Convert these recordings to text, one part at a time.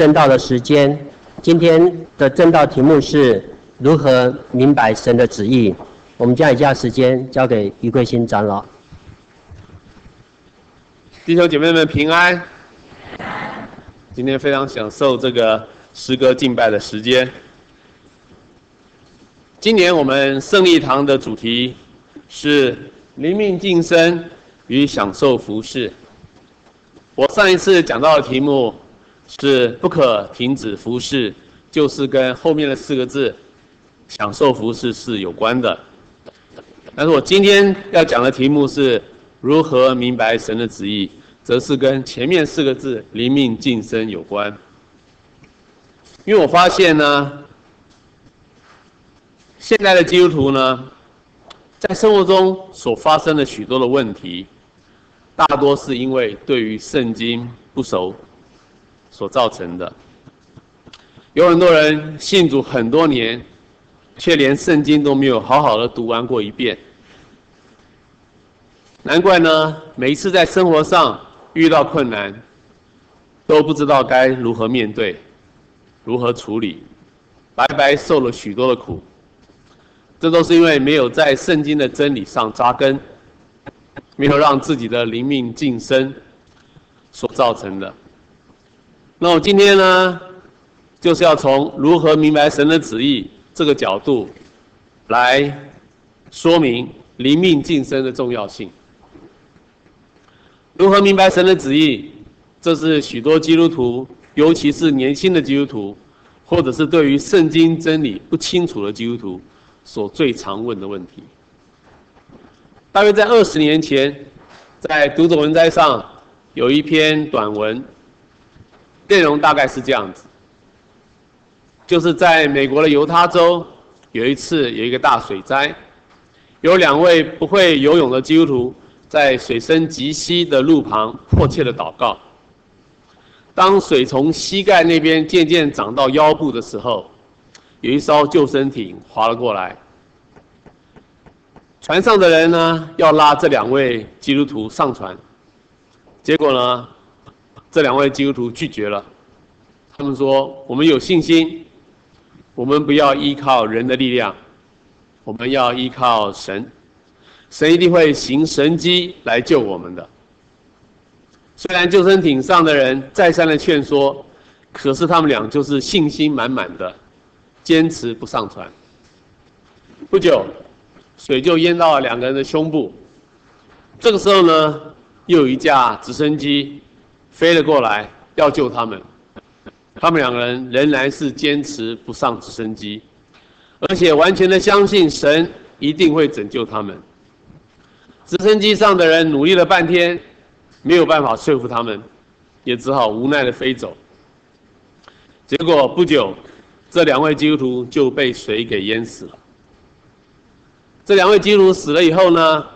证道的时间，今天的证道题目是如何明白神的旨意。我们将以下时间交给余贵新长老。弟兄姐妹们平安。今天非常享受这个诗歌敬拜的时间。今年我们胜利堂的主题是灵命晋升与享受服事。我上一次讲到的题目是不可停止服事，就是跟后面的四个字“享受服事”是有关的。但是我今天要讲的题目是如何明白神的旨意，则是跟前面四个字“灵命晋升”有关。因为我发现呢，现在的基督徒呢，在生活中所发生的许多的问题。大多是因为对于圣经不熟所造成的。有很多人信主很多年，却连圣经都没有好好的读完过一遍。难怪呢，每一次在生活上遇到困难，都不知道该如何面对，如何处理，白白受了许多的苦。这都是因为没有在圣经的真理上扎根。没有让自己的灵命晋升所造成的。那我今天呢，就是要从如何明白神的旨意这个角度，来说明灵命晋升的重要性。如何明白神的旨意，这是许多基督徒，尤其是年轻的基督徒，或者是对于圣经真理不清楚的基督徒，所最常问的问题。大约在二十年前，在读者文摘上有一篇短文，内容大概是这样子：就是在美国的犹他州，有一次有一个大水灾，有两位不会游泳的基督徒在水深及膝的路旁迫切的祷告。当水从膝盖那边渐渐涨到腰部的时候，有一艘救生艇划了过来。船上的人呢，要拉这两位基督徒上船，结果呢，这两位基督徒拒绝了。他们说：“我们有信心，我们不要依靠人的力量，我们要依靠神，神一定会行神迹来救我们的。”虽然救生艇上的人再三的劝说，可是他们俩就是信心满满的，坚持不上船。不久。水就淹到了两个人的胸部。这个时候呢，又有一架直升机飞了过来，要救他们。他们两个人仍然是坚持不上直升机，而且完全的相信神一定会拯救他们。直升机上的人努力了半天，没有办法说服他们，也只好无奈的飞走。结果不久，这两位基督徒就被水给淹死了。这两位基督徒死了以后呢，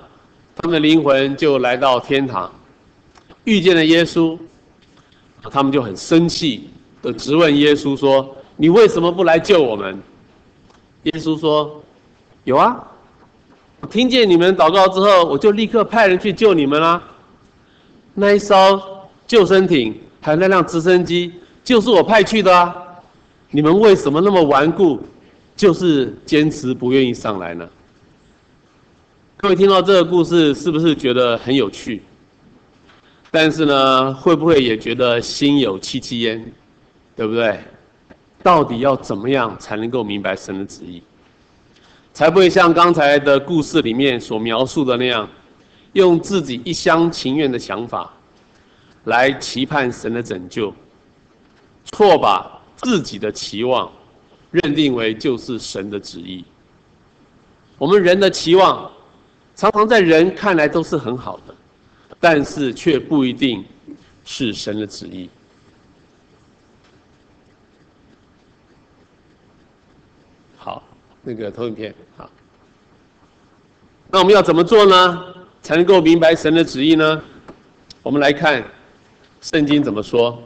他们的灵魂就来到天堂，遇见了耶稣，他们就很生气的质问耶稣说：“你为什么不来救我们？”耶稣说：“有啊，听见你们祷告之后，我就立刻派人去救你们啦。那一艘救生艇还有那辆直升机，就是我派去的啊。你们为什么那么顽固，就是坚持不愿意上来呢？”各位听到这个故事，是不是觉得很有趣？但是呢，会不会也觉得心有戚戚焉？对不对？到底要怎么样才能够明白神的旨意，才不会像刚才的故事里面所描述的那样，用自己一厢情愿的想法来期盼神的拯救，错把自己的期望认定为就是神的旨意。我们人的期望。常常在人看来都是很好的，但是却不一定是神的旨意。好，那个投影片，好。那我们要怎么做呢？才能够明白神的旨意呢？我们来看圣经怎么说。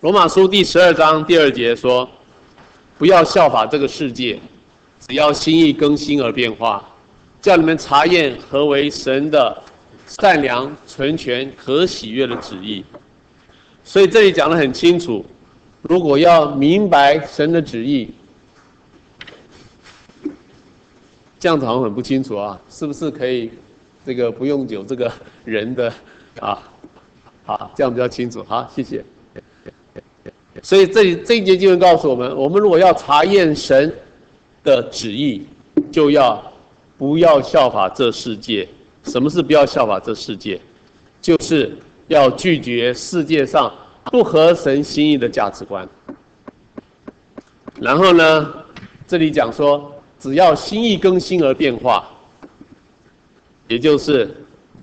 罗马书第十二章第二节说：“不要效法这个世界，只要心意更新而变化。”叫你们查验何为神的善良、纯全、可喜悦的旨意。所以这里讲的很清楚，如果要明白神的旨意，这样子好像很不清楚啊，是不是可以这个不用有这个人的啊？好，这样比较清楚。好，谢谢。所以这里这一节经文告诉我们，我们如果要查验神的旨意，就要不要效法这世界。什么是不要效法这世界？就是要拒绝世界上不合神心意的价值观。然后呢，这里讲说，只要心意更新而变化，也就是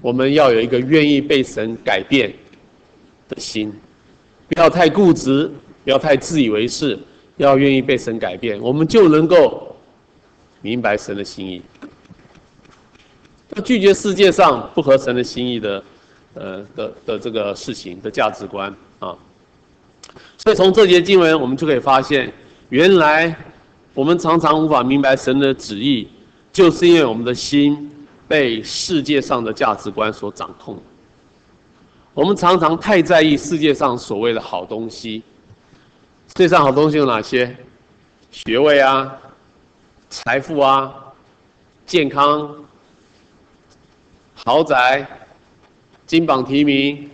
我们要有一个愿意被神改变的心，不要太固执，不要太自以为是，要愿意被神改变，我们就能够明白神的心意。拒绝世界上不合神的心意的，呃的的这个事情的价值观啊。所以从这节经文，我们就可以发现，原来我们常常无法明白神的旨意，就是因为我们的心被世界上的价值观所掌控。我们常常太在意世界上所谓的好东西。世界上好东西有哪些？学位啊，财富啊，健康。豪宅、金榜题名，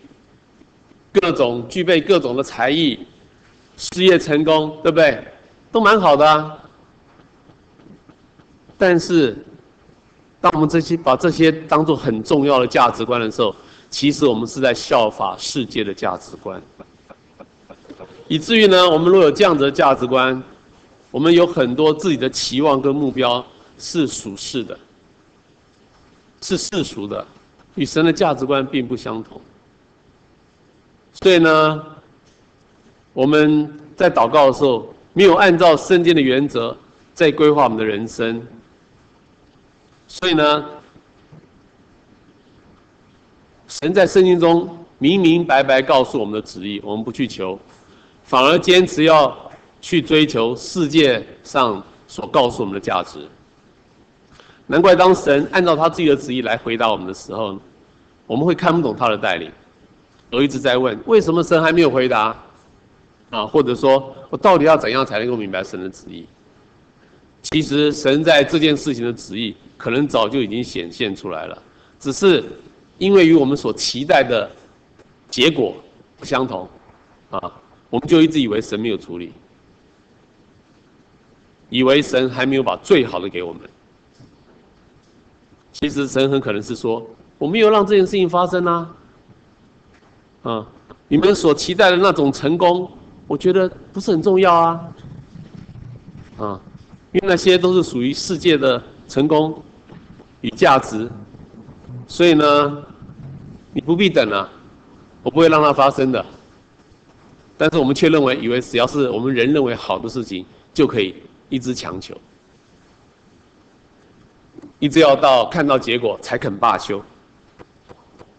各种具备各种的才艺，事业成功，对不对？都蛮好的。但是，当我们这些把这些当做很重要的价值观的时候，其实我们是在效法世界的价值观，以至于呢，我们如果有这样子的价值观，我们有很多自己的期望跟目标是属世的。是世俗的，与神的价值观并不相同。所以呢，我们在祷告的时候，没有按照圣经的原则在规划我们的人生。所以呢，神在圣经中明明白白告诉我们的旨意，我们不去求，反而坚持要去追求世界上所告诉我们的价值。难怪当神按照他自己的旨意来回答我们的时候，我们会看不懂他的带领，我一直在问：为什么神还没有回答？啊，或者说我到底要怎样才能够明白神的旨意？其实神在这件事情的旨意，可能早就已经显现出来了，只是因为与我们所期待的结果不相同，啊，我们就一直以为神没有处理，以为神还没有把最好的给我们。其实神很可能是说，我没有让这件事情发生啊，啊，你们所期待的那种成功，我觉得不是很重要啊，啊，因为那些都是属于世界的成功与价值，所以呢，你不必等了，我不会让它发生的。但是我们却认为，以为只要是我们人认为好的事情，就可以一直强求。一直要到看到结果才肯罢休，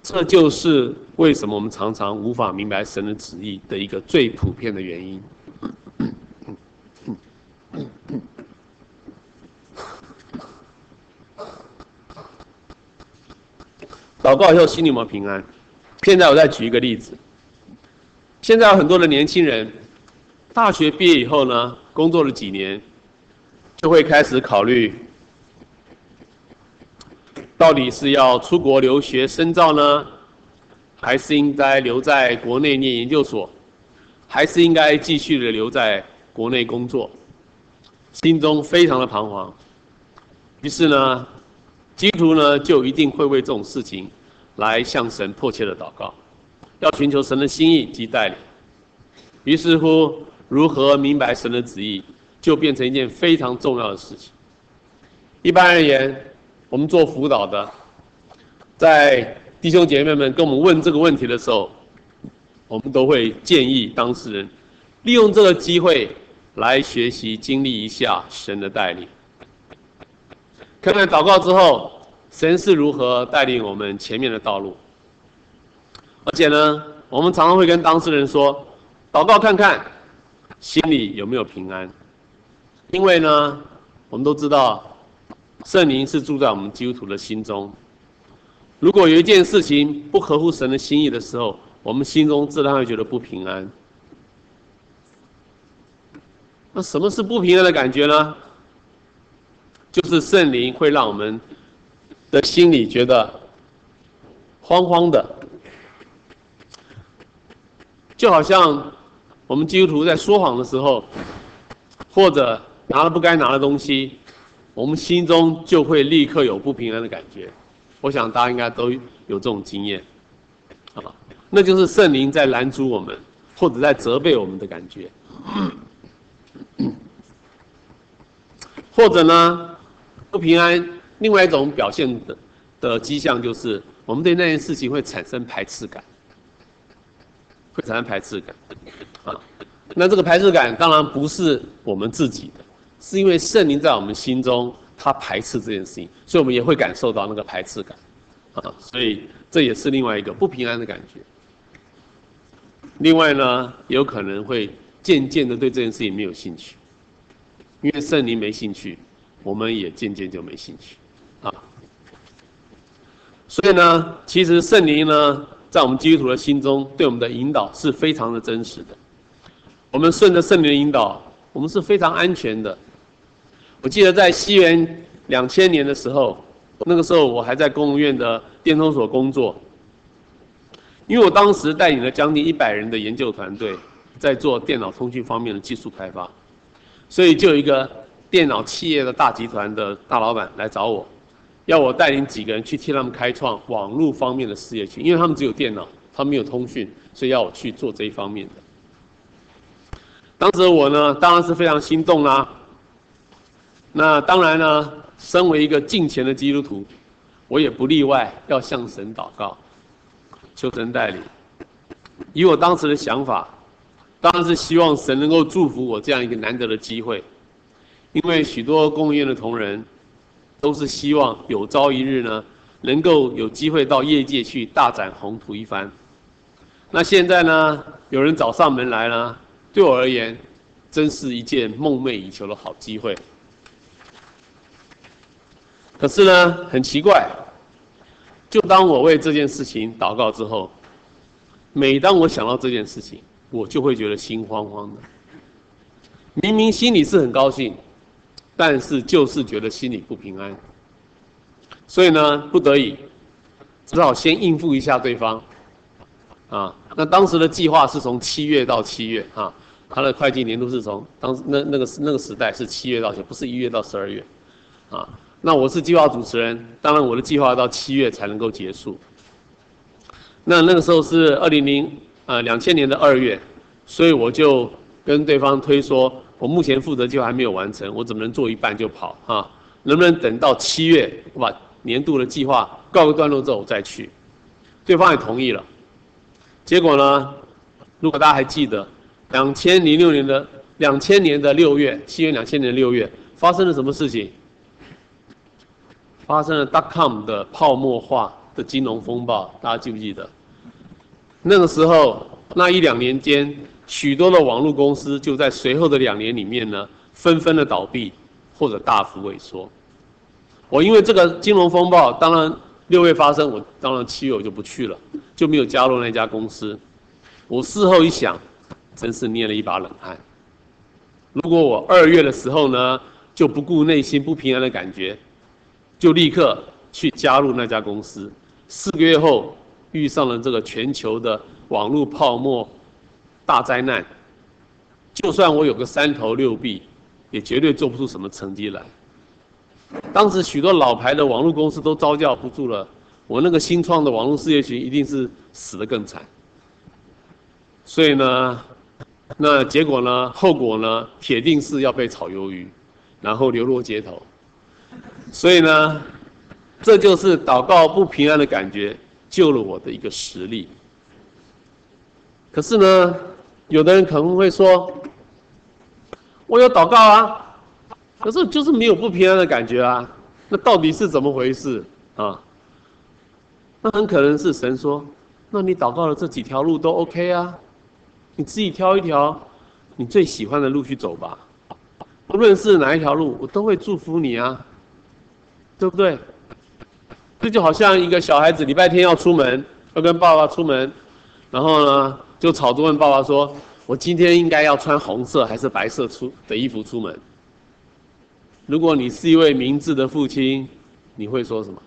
这就是为什么我们常常无法明白神的旨意的一个最普遍的原因。祷告以后心里有没有平安？现在我再举一个例子，现在很多的年轻人，大学毕业以后呢，工作了几年，就会开始考虑。到底是要出国留学深造呢，还是应该留在国内念研究所，还是应该继续的留在国内工作？心中非常的彷徨。于是呢，基督徒呢就一定会为这种事情来向神迫切的祷告，要寻求神的心意及带领。于是乎，如何明白神的旨意，就变成一件非常重要的事情。一般而言。我们做辅导的，在弟兄姐妹们跟我们问这个问题的时候，我们都会建议当事人利用这个机会来学习经历一下神的带领，看看祷告之后神是如何带领我们前面的道路。而且呢，我们常常会跟当事人说，祷告看看心里有没有平安，因为呢，我们都知道。圣灵是住在我们基督徒的心中。如果有一件事情不合乎神的心意的时候，我们心中自然会觉得不平安。那什么是不平安的感觉呢？就是圣灵会让我们的心里觉得慌慌的，就好像我们基督徒在说谎的时候，或者拿了不该拿的东西，我们心中就会立刻有不平安的感觉。我想大家应该都有这种经验，啊，那就是圣灵在拦阻我们，或者在责备我们的感觉。或者呢，不平安，另外一种表现的的迹象就是，我们对那件事情会产生排斥感，会产生排斥感，啊，那这个排斥感当然不是我们自己的，是因为圣灵在我们心中，他排斥这件事情，所以我们也会感受到那个排斥感，啊，所以这也是另外一个不平安的感觉。另外呢，有可能会渐渐的对这件事情没有兴趣。因为圣灵没兴趣，我们也渐渐就没兴趣，啊。所以呢，其实圣灵呢，在我们基督徒的心中，对我们的引导是非常的真实的。我们顺着圣灵的引导，我们是非常安全的。我记得在西元两千年的时候，那个时候我还在公务院的电通所工作，因为我当时带领了将近一百人的研究团队，在做电脑通讯方面的技术开发。所以就有一个电脑企业的大集团的大老板来找我，要我带领几个人去替他们开创网络方面的事业群，因为他们只有电脑，他们没有通讯，所以要我去做这一方面的。当时我呢，当然是非常心动啦。那当然呢，身为一个敬虔的基督徒，我也不例外，要向神祷告，求神带领。以我当时的想法。当然是希望神能够祝福我这样一个难得的机会，因为许多公务员的同仁都是希望有朝一日呢，能够有机会到业界去大展宏图一番。那现在呢，有人找上门来了，对我而言，真是一件梦寐以求的好机会。可是呢，很奇怪，就当我为这件事情祷告之后，每当我想到这件事情，我就会觉得心慌慌的，明明心里是很高兴，但是就是觉得心里不平安。所以呢，不得已，只好先应付一下对方。啊，那当时的计划是从七月到七月啊，他的会计年度是从当时那那个那个时代是七月到七，不是一月到十二月。啊，那我是计划主持人，当然我的计划到七月才能够结束。那那个时候是二零零。呃，两千年的二月，所以我就跟对方推说，我目前负责计划还没有完成，我怎么能做一半就跑啊？能不能等到七月，我把年度的计划告个段落之后我再去？对方也同意了。结果呢，如果大家还记得，两千零六年的两千年的六月，七月两千年的六月发生了什么事情？发生了 dot-com 的泡沫化的金融风暴，大家记不记得？那个时候，那一两年间，许多的网络公司就在随后的两年里面呢，纷纷的倒闭或者大幅萎缩。我因为这个金融风暴，当然六月发生，我当然七月我就不去了，就没有加入那家公司。我事后一想，真是捏了一把冷汗。如果我二月的时候呢，就不顾内心不平安的感觉，就立刻去加入那家公司，四个月后。遇上了这个全球的网络泡沫大灾难，就算我有个三头六臂，也绝对做不出什么成绩来。当时许多老牌的网络公司都招架不住了，我那个新创的网络事业群一定是死得更惨。所以呢，那结果呢，后果呢，铁定是要被炒鱿鱼，然后流落街头。所以呢，这就是祷告不平安的感觉。救了我的一个实力。可是呢，有的人可能会说：“我有祷告啊，可是就是没有不平安的感觉啊。”那到底是怎么回事啊？那很可能是神说：“那你祷告的这几条路都 OK 啊，你自己挑一条你最喜欢的路去走吧。不论是哪一条路，我都会祝福你啊，对不对？”这就好像一个小孩子礼拜天要出门，要跟爸爸出门，然后呢，就吵着问爸爸说：“我今天应该要穿红色还是白色出的衣服出门？”如果你是一位明智的父亲，你会说什么？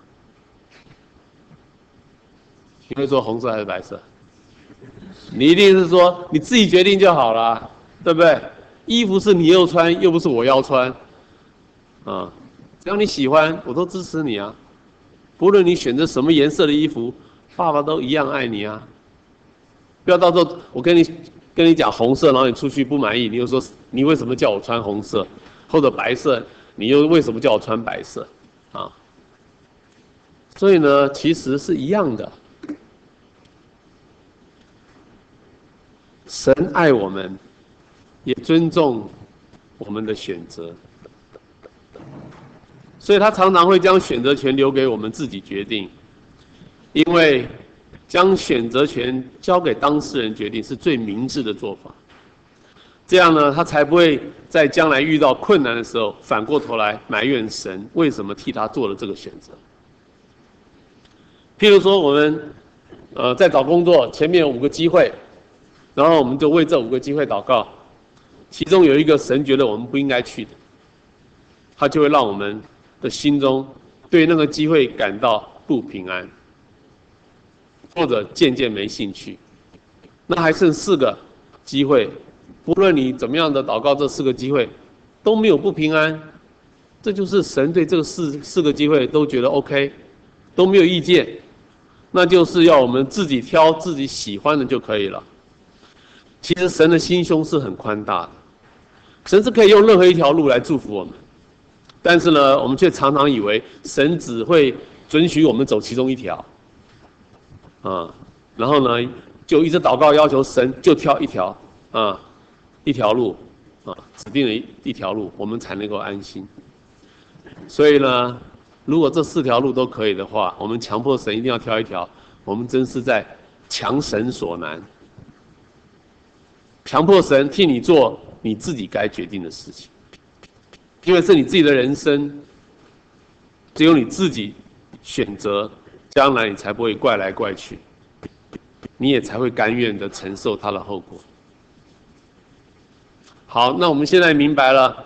你会说红色还是白色？你一定是说你自己决定就好了，对不对？衣服是你又穿，又不是我要穿，啊，只要你喜欢，我都支持你啊。不论你选择什么颜色的衣服，爸爸都一样爱你啊。不要到时候我跟你跟你讲红色，然后你出去不满意，你又说你为什么叫我穿红色，或者白色，你又为什么叫我穿白色，啊？所以呢，其实是一样的。神爱我们，也尊重我们的选择，所以他常常会将选择权留给我们自己决定，因为将选择权交给当事人决定是最明智的做法。这样呢，他才不会在将来遇到困难的时候，反过头来埋怨神为什么替他做了这个选择。譬如说，我们呃在找工作，前面有五个机会。然后我们就为这五个机会祷告，其中有一个神觉得我们不应该去的，他就会让我们的心中对那个机会感到不平安，或者渐渐没兴趣。那还剩四个机会，不论你怎么样的祷告，这四个机会都没有不平安，这就是神对这四四个机会都觉得 OK，都没有意见，那就是要我们自己挑自己喜欢的就可以了。其实神的心胸是很宽大的，神是可以用任何一条路来祝福我们，但是呢，我们却常常以为神只会准许我们走其中一条，啊，然后呢，就一直祷告要求神就挑一条啊，一条路啊，指定了一一条路，我们才能够安心。所以呢，如果这四条路都可以的话，我们强迫神一定要挑一条，我们真是在强神所难。强迫神替你做你自己该决定的事情，因为是你自己的人生，只有你自己选择，将来你才不会怪来怪去，你也才会甘愿的承受它的后果。好，那我们现在明白了，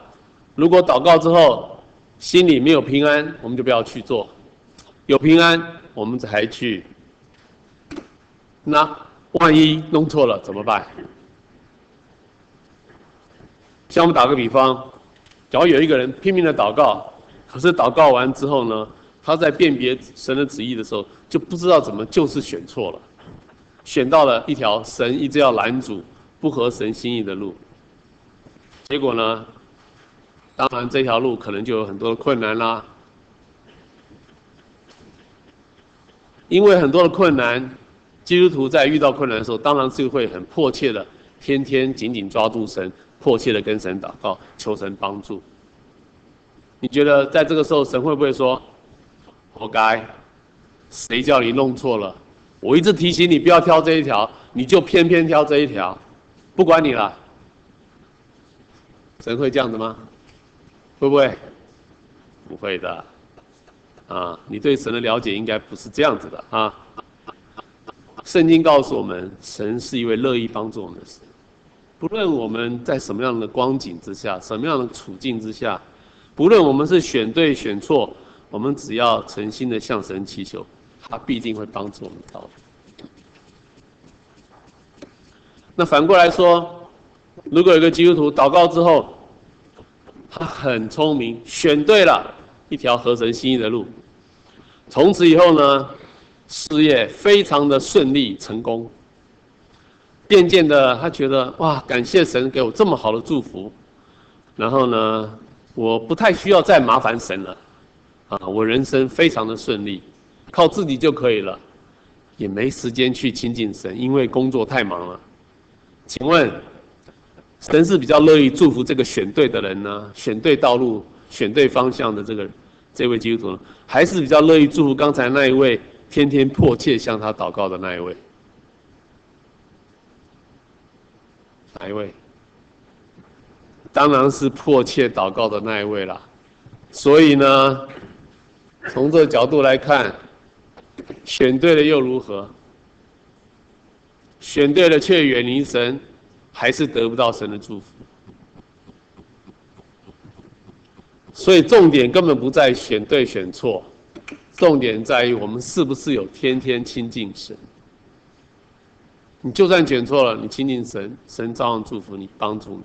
如果祷告之后心里没有平安，我们就不要去做；有平安，我们才去。那万一弄错了怎么办？像我们打个比方，假如有一个人拼命的祷告，可是祷告完之后呢，他在辨别神的旨意的时候，就不知道怎么就是选错了，选到了一条神一直要拦阻、不合神心意的路。结果呢，当然这条路可能就有很多的困难啦。因为很多的困难，基督徒在遇到困难的时候，当然是会很迫切的，天天紧紧抓住神。迫切的跟神祷告，求神帮助。你觉得在这个时候，神会不会说：“活该，谁叫你弄错了？我一直提醒你不要挑这一条，你就偏偏挑这一条，不管你了。”神会这样子吗？会不会？不会的。啊，你对神的了解应该不是这样子的啊。圣经告诉我们，神是一位乐意帮助我们的神。不论我们在什么样的光景之下，什么样的处境之下，不论我们是选对选错，我们只要诚心的向神祈求，他必定会帮助我们到。那反过来说，如果有个基督徒祷告之后，他很聪明，选对了一条合神心意的路，从此以后呢，事业非常的顺利成功。渐渐的，他觉得哇，感谢神给我这么好的祝福，然后呢，我不太需要再麻烦神了，啊，我人生非常的顺利，靠自己就可以了，也没时间去亲近神，因为工作太忙了。请问，神是比较乐意祝福这个选对的人呢，选对道路、选对方向的这个这位基督徒呢，还是比较乐意祝福刚才那一位天天迫切向他祷告的那一位？哪一位？当然是迫切祷告的那一位了。所以呢，从这个角度来看，选对了又如何？选对了却远离神，还是得不到神的祝福。所以重点根本不在选对选错，重点在于我们是不是有天天亲近神。你就算选错了，你亲近神，神照样祝福你，帮助你。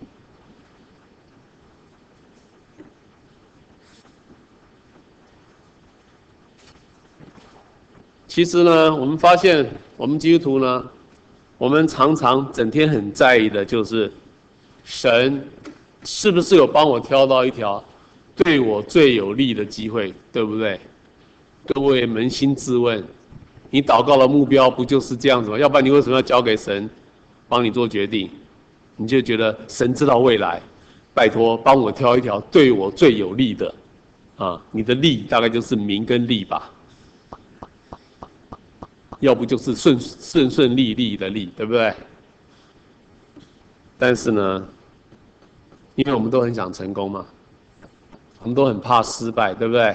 其实呢，我们发现，我们基督徒呢，我们常常整天很在意的就是，神是不是有帮我挑到一条对我最有利的机会，对不对？各位扪心自问。你祷告的目标不就是这样子吗？要不然你为什么要交给神，帮你做决定？你就觉得神知道未来，拜托帮我挑一条对我最有利的，啊，你的利大概就是名跟利吧，要不就是顺顺顺利利的利，对不对？但是呢，因为我们都很想成功嘛，我们都很怕失败，对不对？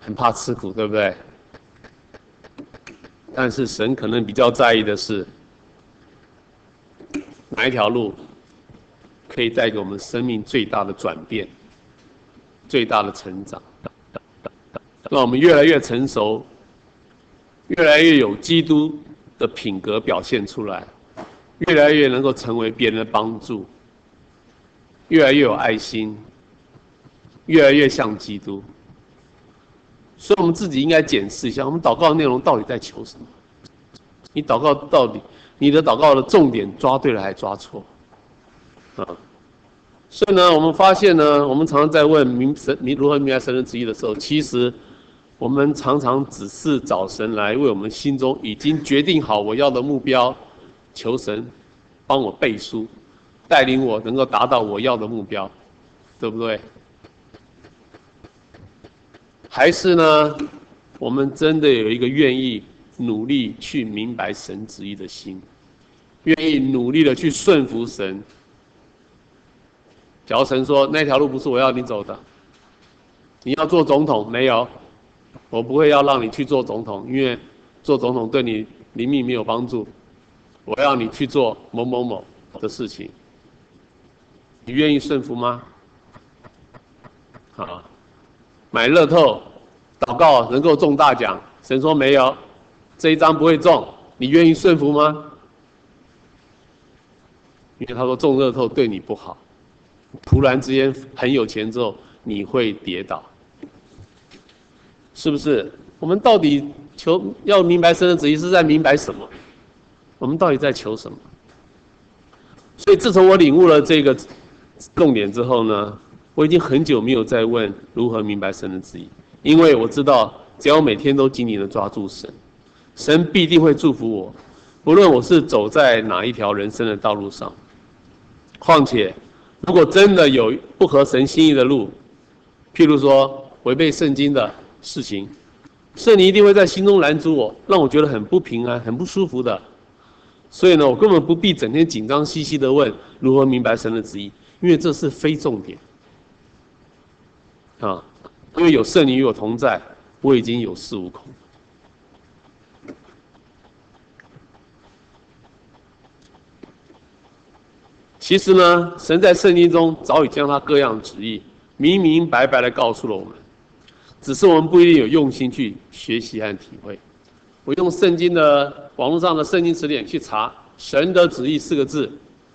很怕吃苦，对不对？但是神可能比较在意的是，哪一条路可以带给我们生命最大的转变、最大的成长，让我们越来越成熟，越来越有基督的品格表现出来，越来越能够成为别人的帮助，越来越有爱心，越来越像基督。所以，我们自己应该检视一下，我们祷告的内容到底在求什么？你祷告到底，你的祷告的重点抓对了还是抓错？啊，所以呢，我们发现呢，我们常常在问明神，你如何明白神的旨意的时候，其实我们常常只是找神来为我们心中已经决定好我要的目标，求神帮我背书，带领我能够达到我要的目标，对不对？还是呢，我们真的有一个愿意努力去明白神旨意的心，愿意努力的去顺服神。假如神说那条路不是我要你走的，你要做总统没有？我不会要让你去做总统，因为做总统对你灵命没有帮助。我要你去做某某某的事情，你愿意顺服吗？好。买乐透，祷告能够中大奖，神说没有，这一张不会中，你愿意顺服吗？因为他说中乐透对你不好，突然之间很有钱之后你会跌倒，是不是？我们到底求要明白神的旨意是在明白什么？我们到底在求什么？所以自从我领悟了这个重点之后呢，我已经很久没有再问如何明白神的旨意，因为我知道，只要每天都紧紧的抓住神，神必定会祝福我，不论我是走在哪一条人生的道路上。况且，如果真的有不合神心意的路，譬如说违背圣经的事情，圣灵一定会在心中拦阻我，让我觉得很不平安、很不舒服的。所以呢，我根本不必整天紧张兮兮的问如何明白神的旨意，因为这是非重点。啊，因为有圣灵与我同在，我已经有恃无恐。其实呢，神在圣经中早已将他各样旨意明明白白的告诉了我们，只是我们不一定有用心去学习和体会。我用圣经的网络上的圣经词典去查“神的旨意”四个字，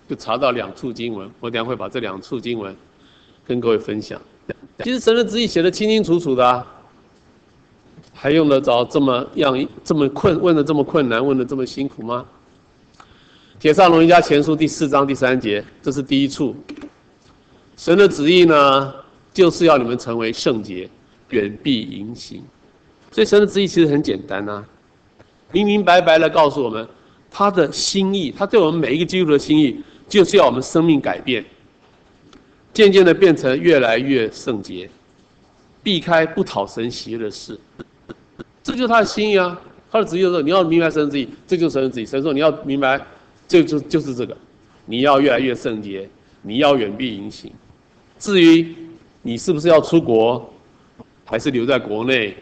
就查到两处经文。我等下会把这两处经文跟各位分享。其实神的旨意写得清清楚楚的，还用得着这么样这么困问的这么困难，问的这么辛苦吗？帖撒罗尼迦前书第四章第三节，这是第一处。神的旨意呢，就是要你们成为圣洁，远避淫行。所以神的旨意其实很简单啊，明明白白的告诉我们他的心意，他对我们每一个基督徒的心意，就是要我们生命改变。渐渐的变成越来越圣洁，避开不讨神喜悦的事，这就是他的心意啊。他的旨意就是，你要明白神的旨意，这就是神的旨意。神说你要明白，就就就是这个，你要越来越圣洁，你要远避淫行。至于你是不是要出国，还是留在国内，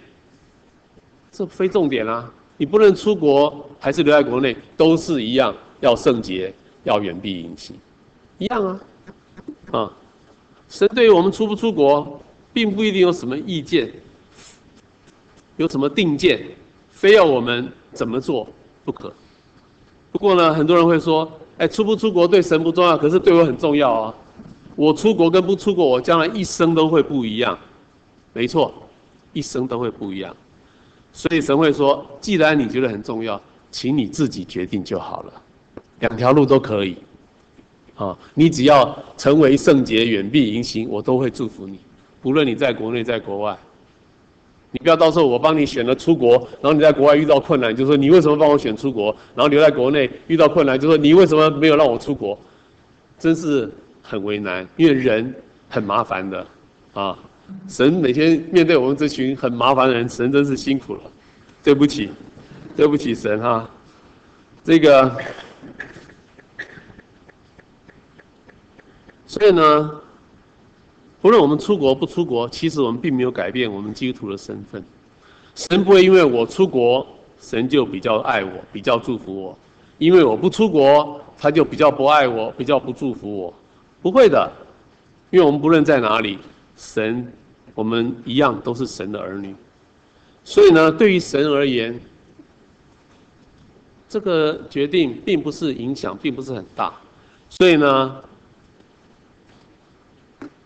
这非重点啊。你不论出国还是留在国内，都是一样，要圣洁，要远避淫行，一样啊，啊，神对于我们出不出国，并不一定有什么意见，有什么定见，非要我们怎么做不可。不过呢，很多人会说，哎，出不出国对神不重要，可是对我很重要啊。我出国跟不出国，我将来一生都会不一样。没错，一生都会不一样。所以神会说，既然你觉得很重要，请你自己决定就好了。两条路都可以，啊，你只要成为圣洁，远避淫行，我都会祝福你。不论你在国内在国外，你不要到时候我帮你选了出国，然后你在国外遇到困难，就说你为什么帮我选出国？然后留在国内遇到困难，就说你为什么没有让我出国？真是很为难，因为人很麻烦的，啊。神每天面对我们这群很麻烦的人，神真是辛苦了，对不起，对不起神哈，这个，所以呢，不论我们出国不出国，其实我们并没有改变我们基督徒的身份。神不会因为我出国，神就比较爱我，比较祝福我；因为我不出国，他就比较不爱我，比较不祝福我。不会的，因为我们不论在哪里，神。我们一样都是神的儿女，所以呢，对于神而言，这个决定并不是影响，并不是很大。所以呢，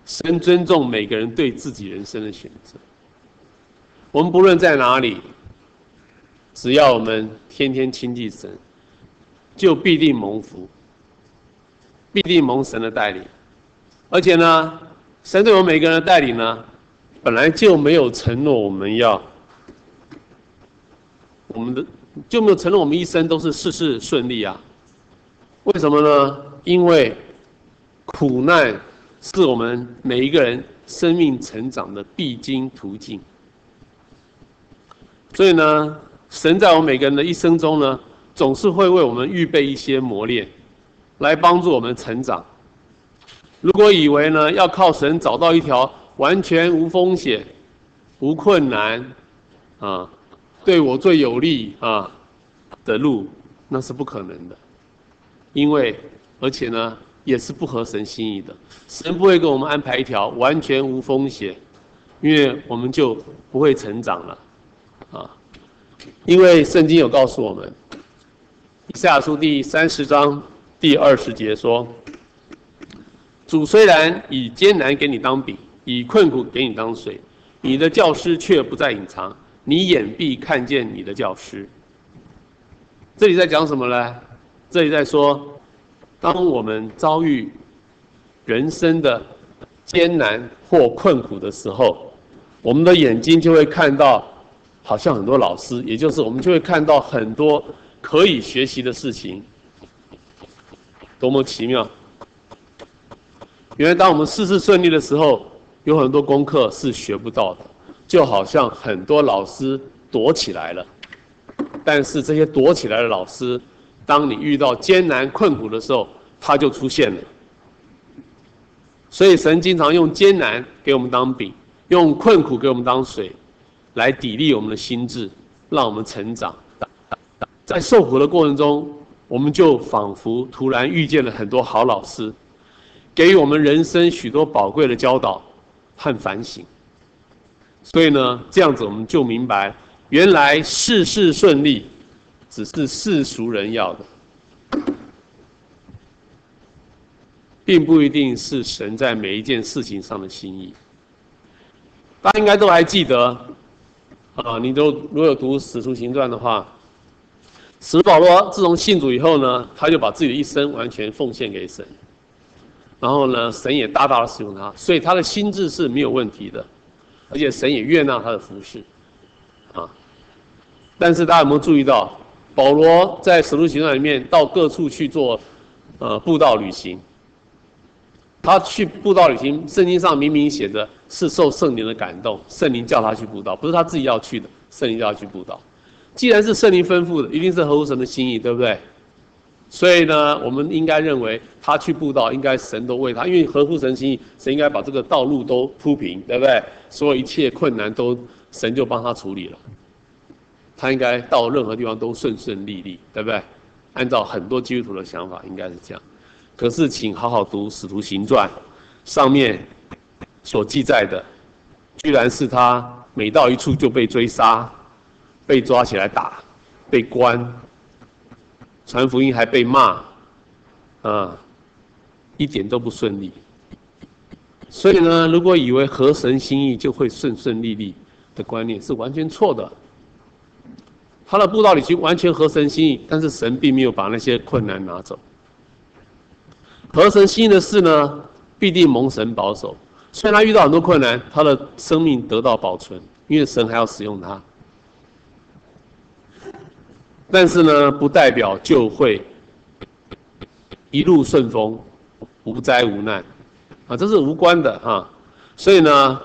神尊重每个人对自己人生的选择。我们不论在哪里，只要我们天天亲近神，就必定蒙福，必定蒙神的带领。而且呢，神对我们每个人的带领呢，本来就没有承诺我们要，我们的就没有承诺我们一生都是事事顺利啊？为什么呢？因为苦难是我们每一个人生命成长的必经途径。所以呢，神在我们每个人的一生中呢，总是会为我们预备一些磨练，来帮助我们成长。如果以为呢，要靠神找到一条。完全无风险、无困难，啊，对我最有利啊的路，那是不可能的，因为而且呢，也是不合神心意的。神不会给我们安排一条完全无风险，因为我们就不会成长了，啊，因为圣经有告诉我们，以赛亚书第三十章第二十节说：“主虽然以艰难给你当饼。”以困苦给你当水，你的教师却不再隐藏，你眼必看见你的教师。这里在讲什么呢？这里在说，当我们遭遇人生的艰难或困苦的时候，我们的眼睛就会看到，好像很多老师，也就是我们就会看到很多可以学习的事情，多么奇妙！原来当我们事事顺利的时候，有很多功课是学不到的，就好像很多老师躲起来了，但是这些躲起来的老师，当你遇到艰难困苦的时候，他就出现了。所以神经常用艰难给我们当饼，用困苦给我们当水，来砥砺我们的心智，让我们成长。在受苦的过程中，我们就仿佛突然遇见了很多好老师，给予我们人生许多宝贵的教导。和反省，所以呢，这样子我们就明白，原来事事顺利，只是世俗人要的，并不一定是神在每一件事情上的心意。大家应该都还记得，啊，你都如果有读《使徒行传》的话，使保罗自从信主以后呢，他就把自己的一生完全奉献给神。然后呢，神也大大的使用他，所以他的心智是没有问题的，而且神也悦纳他的服事，啊。但是大家有没有注意到，保罗在使徒行传里面到各处去做，呃，布道旅行。他去布道旅行，圣经上明明写着是受圣灵的感动，圣灵叫他去布道，不是他自己要去的，圣灵叫他去布道。既然是圣灵吩咐的，一定是合乎神的心意，对不对？所以呢，我们应该认为他去布道，应该神都为他，因为合乎神心意，神应该把这个道路都铺平，对不对？所有一切困难都神就帮他处理了，他应该到任何地方都顺顺利利，对不对？按照很多基督徒的想法，应该是这样。可是，请好好读《使徒行传》，上面所记载的，居然是他每到一处就被追杀，被抓起来打，被关，传福音还被骂，啊，一点都不顺利。所以呢，如果以为合神心意就会顺顺利利的观念是完全错的。他的布道旅行完全合神心意，但是神并没有把那些困难拿走。合神心意的事呢，必定蒙神保守。虽然他遇到很多困难，他的生命得到保存，因为神还要使用他。但是呢，不代表就会一路顺风，无灾无难啊，这是无关的啊。所以呢，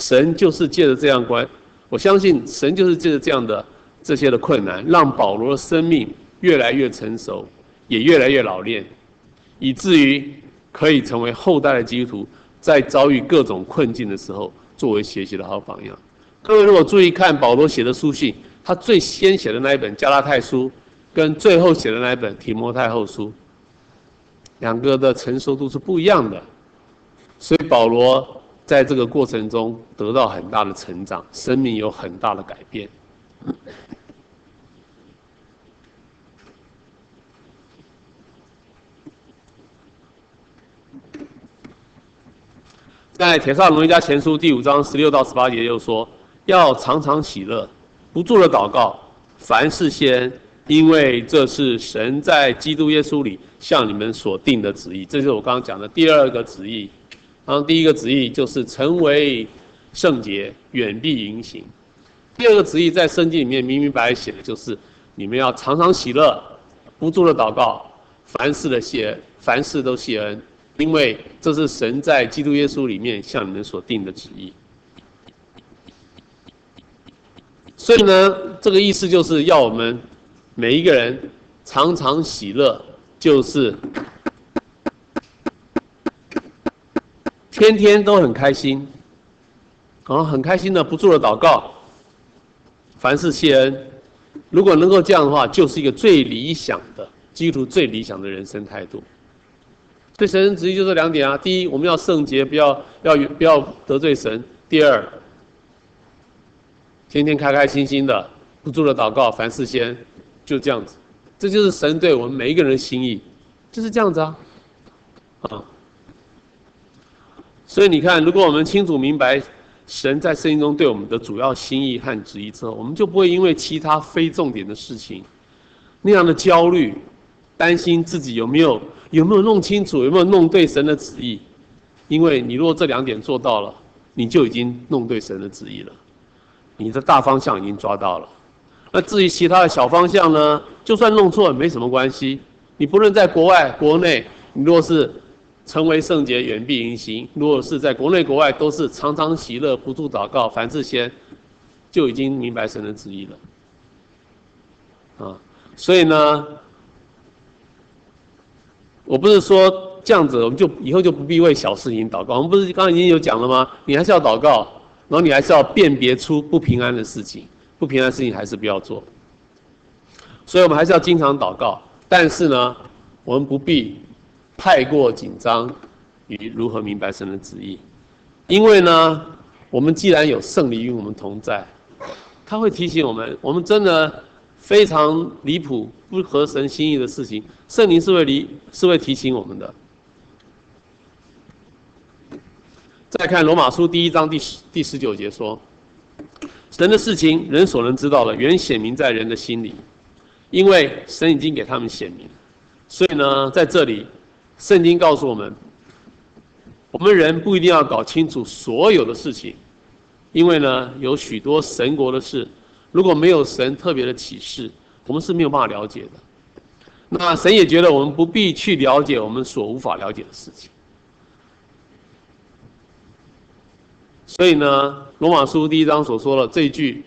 神就是借着这样关，我相信神就是借着这样的。这些的困难，让保罗的生命越来越成熟，也越来越老练，以至于可以成为后代的基督徒，在遭遇各种困境的时候，作为学习的好榜样。各位如果注意看保罗写的书信，他最先写的那一本《加拉太书》，跟最后写的那一本《提摩太后书》，两个的成熟度是不一样的。所以保罗在这个过程中得到很大的成长，生命有很大的改变。在《帖撒罗尼家前书》第五章十六到十八节又说：“要常常喜乐，不住的祷告，凡事先，因为这是神在基督耶稣里向你们所定的旨意。”这就是我刚刚讲的第二个旨意。然后第一个旨意就是成为圣洁，远避淫行。第二个旨意在圣经里面明明白白写的就是，你们要常常喜乐，不住的祷告，凡事的谢恩，凡事都谢恩，因为这是神在基督耶稣里面向你们所定的旨意。所以呢，这个意思就是要我们每一个人常常喜乐，就是天天都很开心，然后很开心的不住的祷告。凡事谢恩，如果能够这样的话，就是一个最理想的基督徒最理想的人生态度。对神人旨意就这两点啊：第一，我们要圣洁，不要要不要得罪神；第二，天天开开心心的，不住的祷告，凡事先，就这样子。这就是神对我们每一个人的心意，就是这样子啊，啊。所以你看，如果我们清楚明白。神在圣经中对我们的主要心意和旨意之后，我们就不会因为其他非重点的事情那样的焦虑，担心自己有没有有没有弄清楚，有没有弄对神的旨意。因为你如果这两点做到了，你就已经弄对神的旨意了，你的大方向已经抓到了。那至于其他的小方向呢，就算弄错也没什么关系。你不论在国外、国内，你若是。成为圣洁，远避淫行。如果是在国内国外，都是常常喜乐，不住祷告，凡事先，就已经明白神的旨意了。啊，所以呢，我不是说这样子，我们就以后就不必为小事情祷告。我们不是刚刚已经有讲了吗？你还是要祷告，然后你还是要辨别出不平安的事情，不平安的事情还是不要做。所以我们还是要经常祷告，但是呢，我们不必。太过紧张于如何明白神的旨意，因为呢，我们既然有圣灵与我们同在，他会提醒我们，我们真的非常离谱、不合神心意的事情，圣灵是会离是会提醒我们的。再看罗马书第一章第十第十九节说，神的事情人所能知道的，原显明在人的心里，因为神已经给他们显明，所以呢，在这里。圣经告诉我们，我们人不一定要搞清楚所有的事情，因为呢，有许多神国的事，如果没有神特别的启示，我们是没有办法了解的。那神也觉得我们不必去了解我们所无法了解的事情。所以呢，罗马书第一章所说的这一句，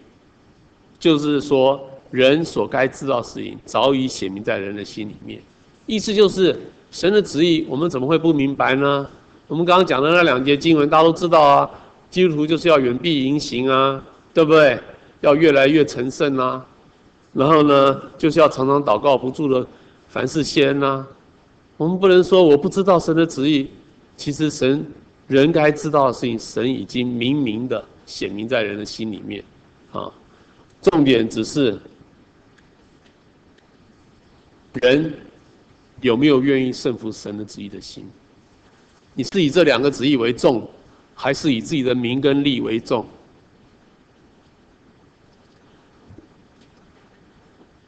就是说人所该知道事情，早已显明在人的心里面，意思就是。神的旨意，我们怎么会不明白呢？我们刚刚讲的那两节经文，大家都知道啊。基督徒就是要远避淫行啊，对不对？要越来越成圣啊。然后呢，就是要常常祷告，不住的凡事谢恩呐。我们不能说我不知道神的旨意，其实神人该知道的事情，神已经明明的显明在人的心里面，啊，重点只是人有没有愿意顺服神的旨意的心。你是以这两个旨意为重，还是以自己的名跟利为重？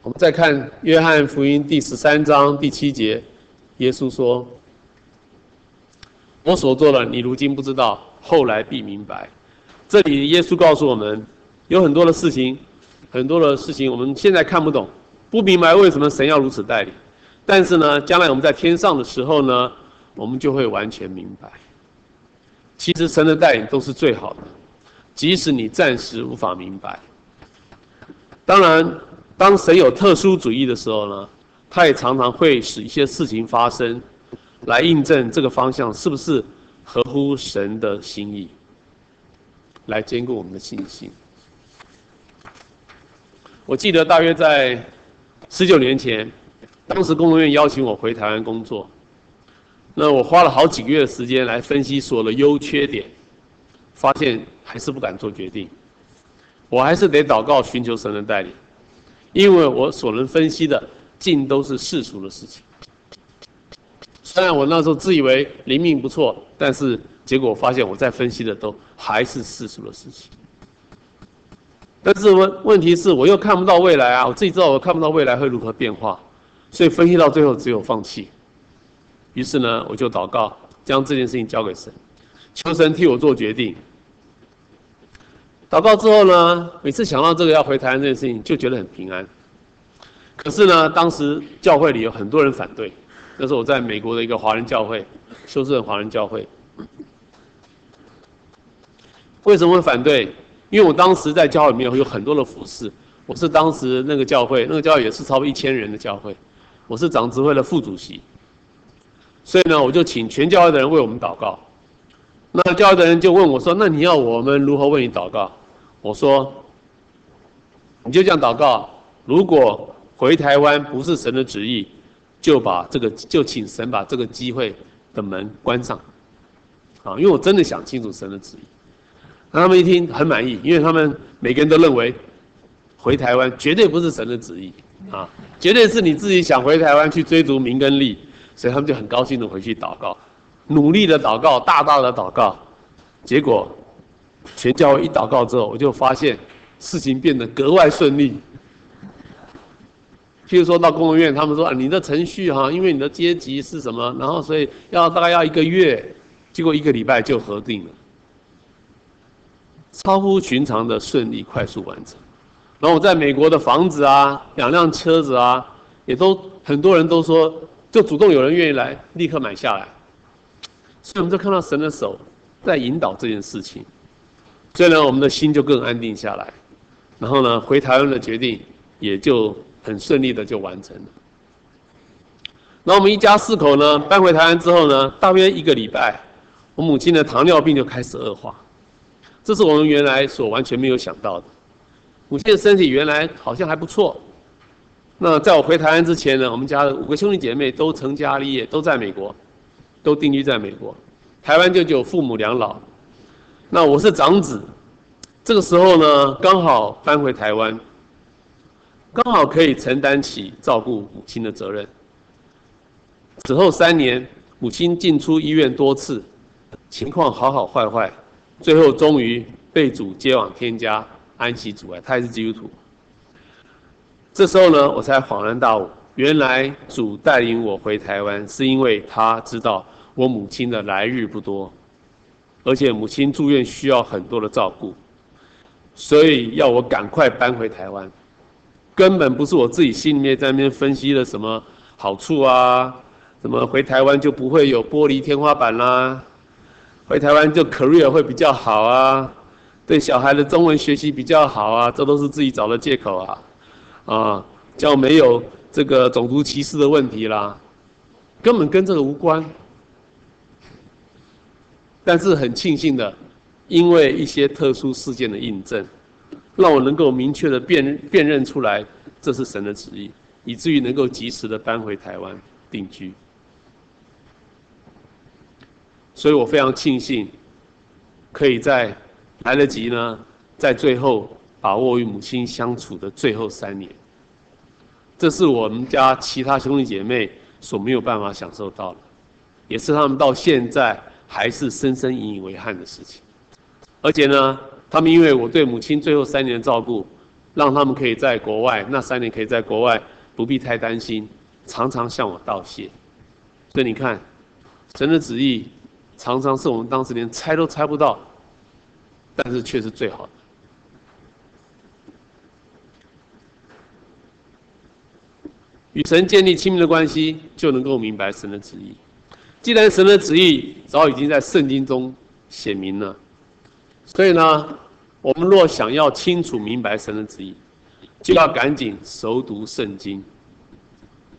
我们再看约翰福音第十三章第七节，耶稣说：“我所做的，你如今不知道，后来必明白。”这里耶稣告诉我们，有很多的事情，很多的事情我们现在看不懂，不明白为什么神要如此带领。但是呢，将来我们在天上的时候呢，我们就会完全明白。其实神的带领都是最好的，即使你暂时无法明白。当然。当神有特殊主义的时候呢，他也常常会使一些事情发生，来印证这个方向是不是合乎神的心意，来坚固我们的信心。我记得大约在十九年前，当时工作院邀请我回台湾工作，那我花了好几个月的时间来分析所有的优缺点，发现还是不敢做决定，我还是得祷告寻求神的带领。因为我所能分析的尽都是世俗的事情，虽然我那时候自以为灵命不错，但是结果发现我在分析的都还是世俗的事情。但是问问题是我又看不到未来啊，我自己知道我看不到未来会如何变化，所以分析到最后只有放弃。于是呢，我就祷告，将这件事情交给神，求神替我做决定。祷告之后呢，每次想到这个要回台湾这件事情，就觉得很平安。可是呢，当时教会里有很多人反对。那是我在美国的一个华人教会，休斯顿华人教会。为什么会反对？因为我当时在教会里面有很多的服侍，我是当时那个教会，那个教会也是超过一千人的教会，我是长执会的副主席。所以呢，我就请全教会的人为我们祷告。那教会的人就问我说：“那你要我们如何为你祷告？”我说：“你就这样祷告，如果回台湾不是神的旨意，就把这个就请神把这个机会的门关上。”啊，因为我真的想清楚神的旨意。他们一听很满意，因为他们每个人都认为回台湾绝对不是神的旨意啊，绝对是你自己想回台湾去追逐名跟利，所以他们就很高兴的回去祷告。努力的祷告，大大的祷告，结果全教会一祷告之后，我就发现事情变得格外顺利。譬如说到公务院，他们说啊，你的程序哈，因为你的阶级是什么，然后所以要大概要一个月，结果一个礼拜就核定了，超乎寻常的顺利快速完成。然后我在美国的房子啊，两辆车子啊，也都很多人都说，就主动有人愿意来立刻买下来。所以我们就看到神的手在引导这件事情，所以呢，我们的心就更安定下来，然后呢，回台湾的决定也就很顺利的就完成了。那我们一家四口呢，搬回台湾之后呢，大约一个礼拜，我母亲的糖尿病就开始恶化，这是我们原来所完全没有想到的。母亲的身体原来好像还不错，那在我回台湾之前呢，我们家的五个兄弟姐妹都成家立业，都在美国。都定居在美国，台湾就只有父母两老，那我是长子，这个时候呢，刚好搬回台湾，刚好可以承担起照顾母亲的责任。此后三年，母亲进出医院多次，情况好好坏坏，最后终于被主接往天家安息主啊，他也是基督徒。这时候呢，我才恍然大悟，原来主带领我回台湾，是因为他知道。我母亲的来日不多，而且母亲住院需要很多的照顾，所以要我赶快搬回台湾。根本不是我自己心里面在那边分析了什么好处啊，什么回台湾就不会有玻璃天花板啦，回台湾就 career 会比较好啊，对小孩的中文学习比较好啊，这都是自己找的借口啊，啊，叫没有这个种族歧视的问题啦，根本跟这个无关。但是很庆幸的，因为一些特殊事件的印证，让我能够明确的辨辨认出来，这是神的旨意。以至于能够及时的搬回台湾定居。所以我非常庆幸，可以在来得及呢，在最后把握与母亲相处的最后三年，这是我们家其他兄弟姐妹所没有办法享受到的，也是他们到现在还是深深引以为憾的事情。而且呢，他们因为我对母亲最后三年的照顾，让他们可以在国外那三年可以在国外不必太担心，常常向我道谢。所以你看，神的旨意。常常是我们当时连猜都猜不到，但是却是最好的。与神建立亲密的关系，就能够明白神的旨意。既然神的旨意早已经在圣经中写明了，所以呢，我们若想要清楚明白神的旨意，就要赶紧熟读圣经。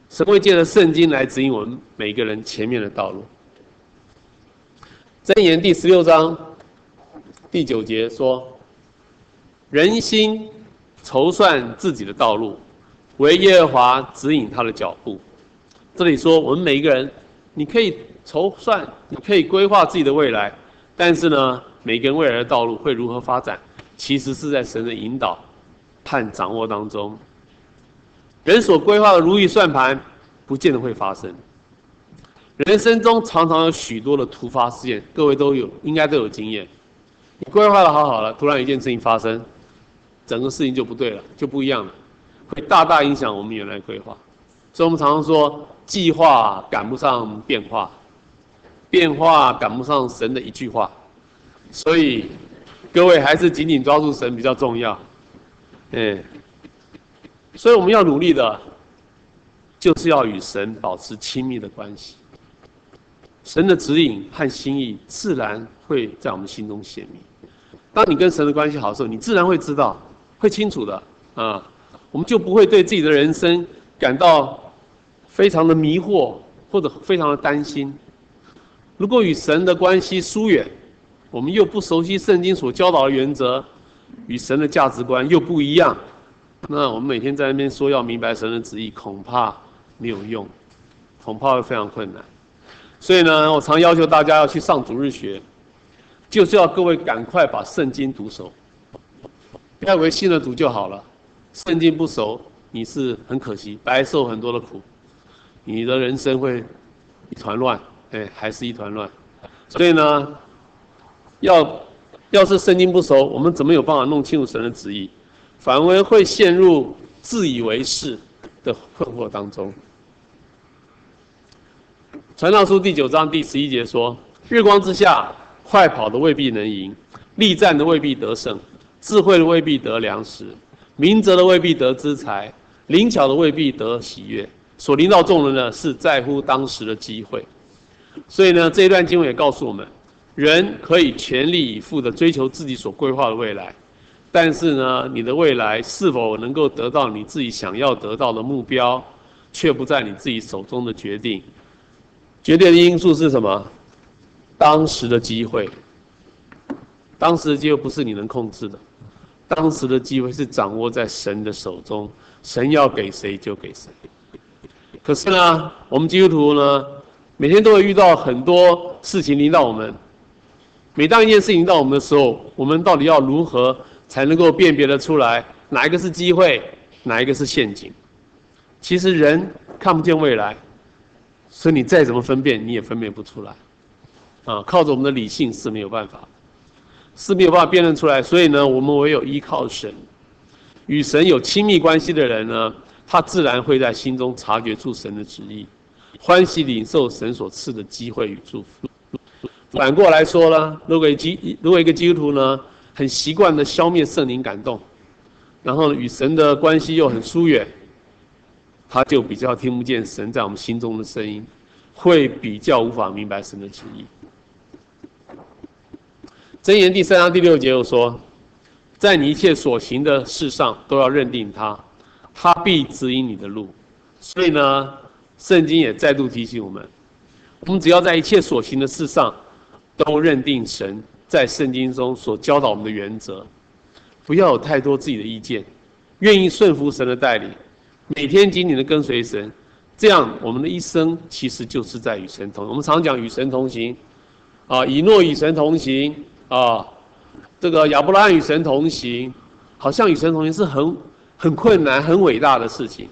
神会借着圣经来指引我们每个人前面的道路。箴言第十六章第九节说：“人心筹算自己的道路，唯耶和华指引他的脚步。”这里说，我们每一个人，你可以筹算，你可以规划自己的未来，但是呢，每个人未来的道路会如何发展，其实是在神的引导和掌握当中。人所规划的如意算盘，不见得会发生。人生中常常有许多的突发事件，各位都有，应该都有经验。你规划的好好的，突然一件事情发生，整个事情就不对了，就不一样了，会大大影响我们原来规划。所以我们常常说，计划赶不上变化，变化赶不上神的一句话。所以各位还是紧紧抓住神比较重要。嗯，所以我们要努力的，就是要与神保持亲密的关系。神的指引和心意自然会在我们心中显明。当你跟神的关系好的时候，你自然会知道，会清楚的啊。我们就不会对自己的人生感到非常的迷惑或者非常的担心。如果与神的关系疏远，我们又不熟悉圣经所教导的原则，与神的价值观又不一样，那我们每天在那边说要明白神的旨意，恐怕没有用，恐怕会非常困难。所以呢，我常要求大家要去上主日学，就是要各位赶快把圣经读熟。不要以为信了主就好了，圣经不熟，你是很可惜，白受很多的苦，你的人生会一团乱，哎，还是一团乱。所以呢，要要是圣经不熟，我们怎么有办法弄清楚神的旨意？反而会陷入自以为是的困惑当中。传道书第九章第十一节说：“日光之下，快跑的未必能赢，力战的未必得胜，智慧的未必得粮食，明哲的未必得资财，灵巧的未必得喜悦。所领导众人的是在乎当时的机会。”所以呢，这一段经文也告诉我们：人可以全力以赴地追求自己所规划的未来，但是呢，你的未来是否能够得到你自己想要得到的目标，却不在你自己手中的决定。决定的因素是什么？当时的机会，当时的机会不是你能控制的，当时的机会是掌握在神的手中，神要给谁就给谁。可是呢，我们基督徒呢，每天都会遇到很多事情临到我们。每当一件事情到我们的时候，我们到底要如何才能够辨别得出来哪一个是机会，哪一个是陷阱？其实人看不见未来。所以你再怎么分辨，你也分辨不出来，啊，靠着我们的理性是没有办法，是没有办法辨认出来。所以呢，我们唯有依靠神，与神有亲密关系的人呢，他自然会在心中察觉出神的旨意，欢喜领受神所赐的机会与祝福。反过来说呢，如果基如果一个基督徒呢，很习惯的消灭圣灵感动，然后与神的关系又很疏远。他就比较听不见神在我们心中的声音，会比较无法明白神的旨意。箴言第三章第六节又说，在你一切所行的事上都要认定他，他必指引你的路。所以呢，圣经也再度提醒我们，我们只要在一切所行的事上都认定神在圣经中所教导我们的原则，不要有太多自己的意见，愿意顺服神的带领。每天紧紧的跟随神，这样我们的一生其实就是在与神同。我们常讲与神同行，啊，以诺与神同行，啊，这个亚伯拉罕与神同行，好像与神同行是很很困难、很伟大的事情。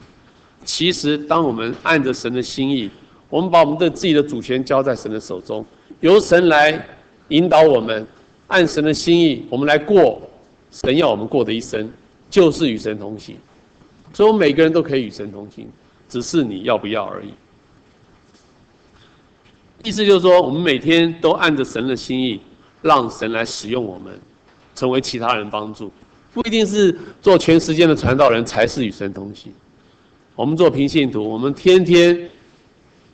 其实，当我们按着神的心意，我们把我们的自己的主权交在神的手中，由神来引导我们，按神的心意，我们来过神要我们过的一生，就是与神同行。所以，我们每个人都可以与神同行，只是你要不要而已。意思就是说，我们每天都按着神的心意，让神来使用我们，成为其他人帮助。不一定是做全时间的传道人才是与神同行。我们做平信徒，我们天天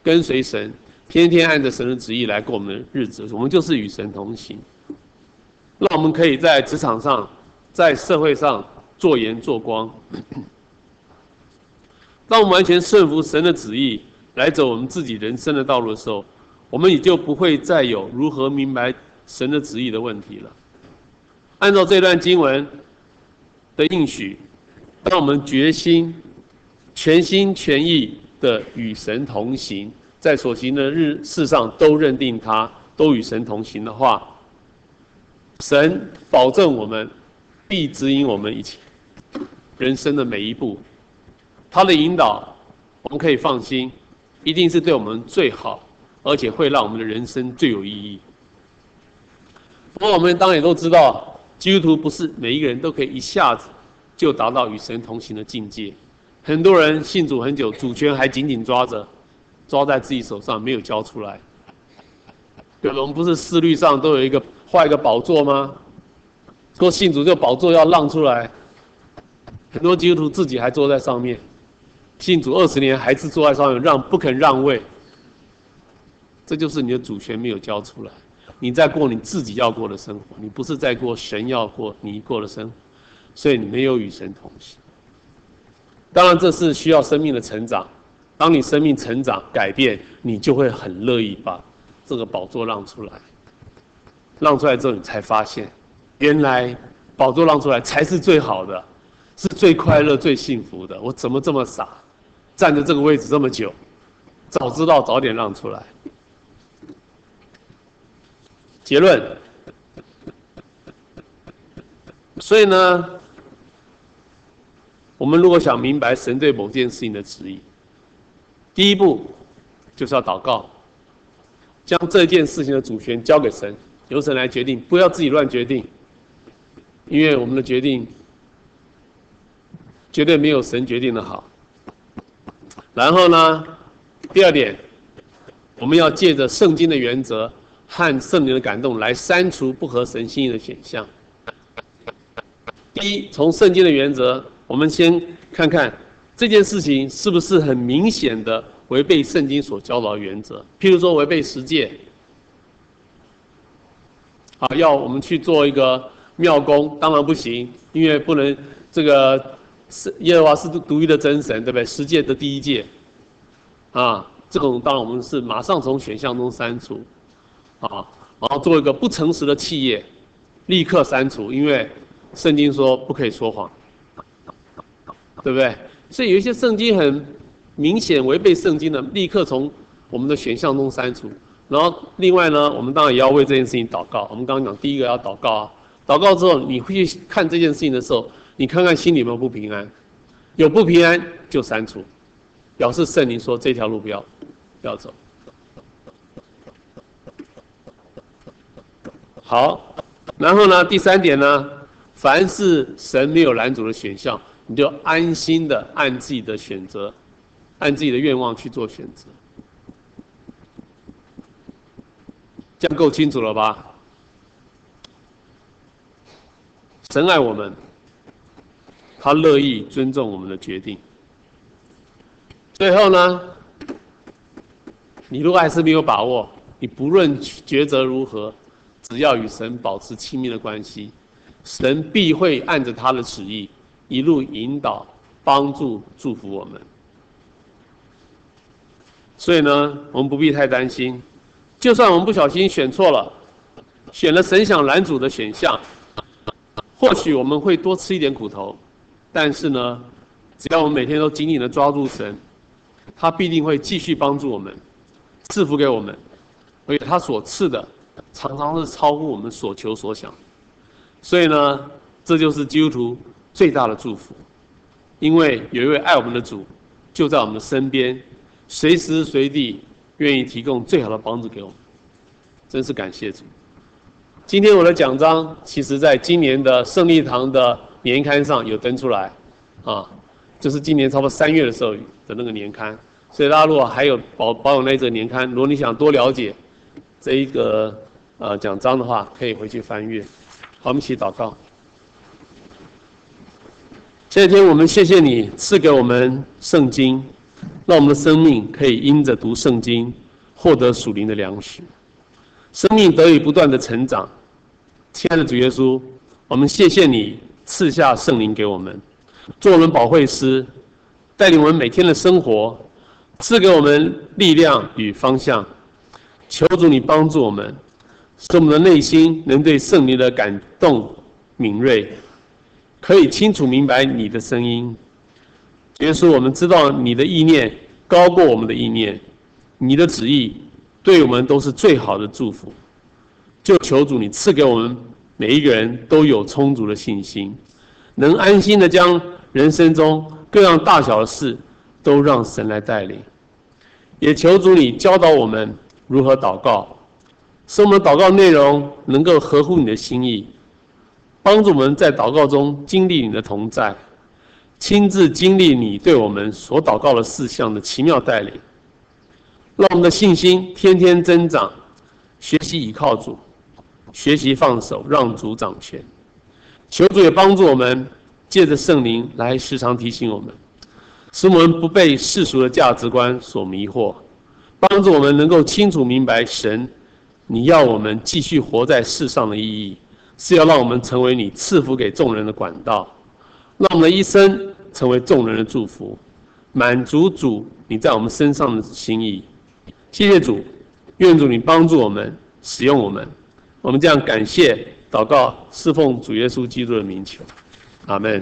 跟随神，天天按着神的旨意来过我们的日子，我们就是与神同行。让我们可以在职场上，在社会上做盐做光。当我们完全顺服神的旨意，来走我们自己人生的道路的时候，我们也就不会再有如何明白神的旨意的问题了。按照这段经文的应许，当我们决心、全心全意的与神同行，在所行的日事上都认定他，都与神同行的话，神保证我们必指引我们一切人生的每一步，他的引导我们可以放心，一定是对我们最好，而且会让我们的人生最有意义。不过我们当然也都知道，基督徒不是每一个人都可以一下子就达到与神同行的境界。很多人信主很久，主权还紧紧抓着，抓在自己手上没有交出来。对，我们不是思虑上都有一个。画一个宝座吗？说信主这个宝座要让出来，很多基督徒自己还坐在上面，信主二十年还是坐在上面，让不肯让位。这就是你的主权没有交出来，你在过你自己要过的生活，你不是在过神要过你过的生活，所以你没有与神同行。当然，这是需要生命的成长。当你生命成长改变，你就会很乐意把这个宝座让出来。让出来之后，你才发现，原来宝座让出来才是最好的，是最快乐、最幸福的。我怎么这么傻，站着这个位置这么久，早知道早点让出来。结论。所以呢，我们如果想明白神对某件事情的旨意，第一步就是要祷告，将这件事情的主权交给神。由神来决定，不要自己乱决定，因为我们的决定绝对没有神决定的好。然后呢，第二点，我们要借着圣经的原则和圣灵的感动来删除不合神心意的选项。第一，从圣经的原则，我们先看看这件事情是不是很明显的违背圣经所教导的原则，譬如说违背十诫。啊，要我们去做一个庙工，当然不行，因为不能这个是耶和华是独一的真神，对不对？十诫的第一诫，啊，这种当然我们是马上从选项中删除，啊，然后做一个不诚实的企业，立刻删除，因为圣经说不可以说谎，对不对？所以有一些圣经很明显违背圣经的，立刻从我们的选项中删除。然后，另外呢，我们当然也要为这件事情祷告。我们刚刚讲，第一个要祷告啊，祷告之后，你会去看这件事情的时候，你看看心里有没有不平安，有不平安就删除，表示圣灵说这条路不要，不要走。好，然后呢，第三点呢，凡是神没有拦阻的选项，你就安心的按自己的选择，按自己的愿望去做选择。这样够清楚了吧？神爱我们，他乐意尊重我们的决定。最后呢，你如果还是没有把握，你不论抉择如何，只要与神保持亲密的关系，神必会按着他的旨意一路引导、帮助、祝福我们。所以呢，我们不必太担心。就算我们不小心选错了，选了神想拦阻的选项，或许我们会多吃一点苦头，但是呢，只要我们每天都紧紧的抓住神，他必定会继续帮助我们，赐福给我们，而且他所赐的常常是超乎我们所求所想。所以呢，这就是基督徒最大的祝福，因为有一位爱我们的主就在我们的身边，随时随地愿意提供最好的帮助给我们，真是感谢主。今天我的奖章，其实在今年的胜利堂的年刊上有登出来，啊，就是今年差不多三月的时候的那个年刊。所以大家如果还有保保有那则年刊，如果你想多了解这一个呃奖章的话，可以回去翻阅。好，我们一起祷告。这一天，我们谢谢你赐给我们圣经，让我们的生命可以因着读圣经获得属灵的粮食，生命得以不断的成长。亲爱的主耶稣，我们谢谢你赐下圣灵给我们，做我们保惠师，带领我们每天的生活，赐给我们力量与方向。求主你帮助我们，使我们的内心能对圣灵的感动敏锐，可以清楚明白你的声音。耶稣，我们知道你的意念高过我们的意念，你的旨意对我们都是最好的祝福。就求主你赐给我们每一个人都有充足的信心，能安心的将人生中各样大小的事都让神来带领。也求主你教导我们如何祷告，使我们祷告内容能够合乎你的心意，帮助我们在祷告中经历你的同在，亲自经历你对我们所祷告的事项的奇妙带领，让我们的信心天天增长，学习倚靠主。学习放手，让主掌权。求主也帮助我们，借着圣灵来时常提醒我们，使我们不被世俗的价值观所迷惑，帮助我们能够清楚明白神，你要我们继续活在世上的意义，是要让我们成为你赐福给众人的管道，让我们的一生成为众人的祝福，满足主你在我们身上的心意。谢谢主，愿主你帮助我们，使用我们。我们这样感谢、祷告、侍奉主耶稣基督的名求，阿门。